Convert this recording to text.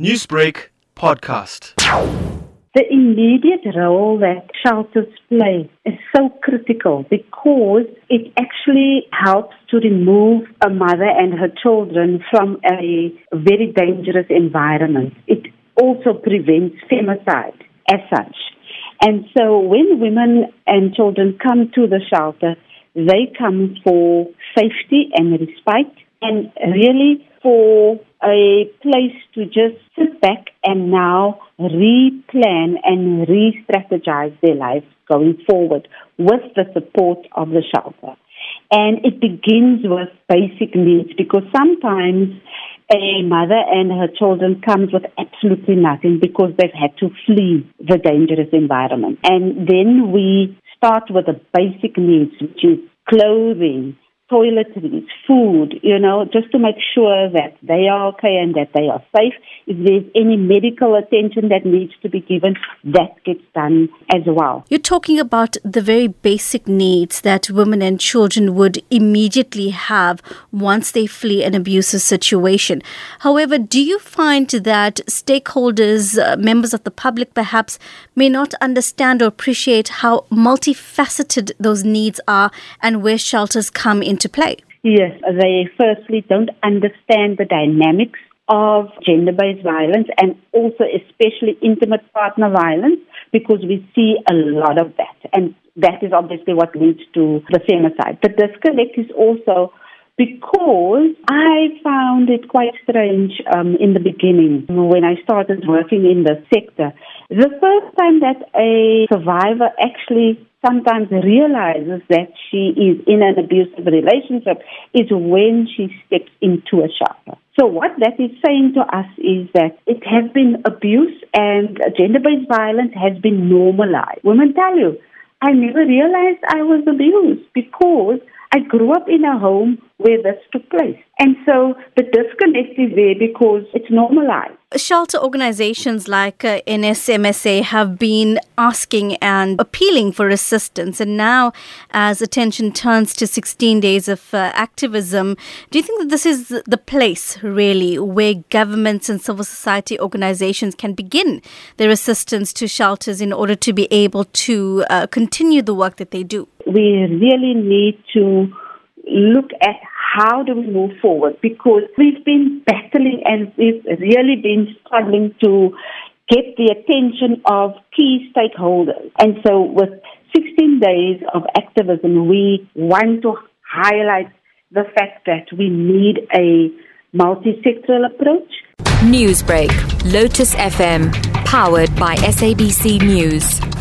Newsbreak podcast. The immediate role that shelters play is so critical because it actually helps to remove a mother and her children from a very dangerous environment. It also prevents femicide as such. And so when women and children come to the shelter, they come for safety and respite and really for a place to just sit back and now replan and re-strategize their lives going forward with the support of the shelter. And it begins with basic needs because sometimes a mother and her children comes with absolutely nothing because they've had to flee the dangerous environment. And then we start with the basic needs, which is clothing, toiletries, food, you know, just to make sure that they are okay and that they are safe. If there's any medical attention that needs to be given, that gets done as well. You're talking about the very basic needs that women and children would immediately have once they flee an abusive situation. However, do you find that stakeholders, uh, members of the public perhaps, may not understand or appreciate how multifaceted those needs are and where shelters come in? Into play? Yes, they firstly don't understand the dynamics of gender based violence and also, especially, intimate partner violence because we see a lot of that. And that is obviously what leads to the femicide. The disconnect is also because I found it quite strange um, in the beginning when I started working in the sector. The first time that a survivor actually sometimes realizes that she is in an abusive relationship is when she steps into a shelter. So what that is saying to us is that it has been abuse and gender-based violence has been normalized. Women tell you, I never realized I was abused because I grew up in a home where this took place. And so the disconnect is there because it's normalized. Shelter organizations like uh, NSMSA have been asking and appealing for assistance. And now, as attention turns to 16 days of uh, activism, do you think that this is the place, really, where governments and civil society organizations can begin their assistance to shelters in order to be able to uh, continue the work that they do? We really need to look at how do we move forward because we've been battling and we've really been struggling to get the attention of key stakeholders. And so with 16 days of activism, we want to highlight the fact that we need a multi-sectoral approach. Newsbreak, Lotus FM, powered by SABC News.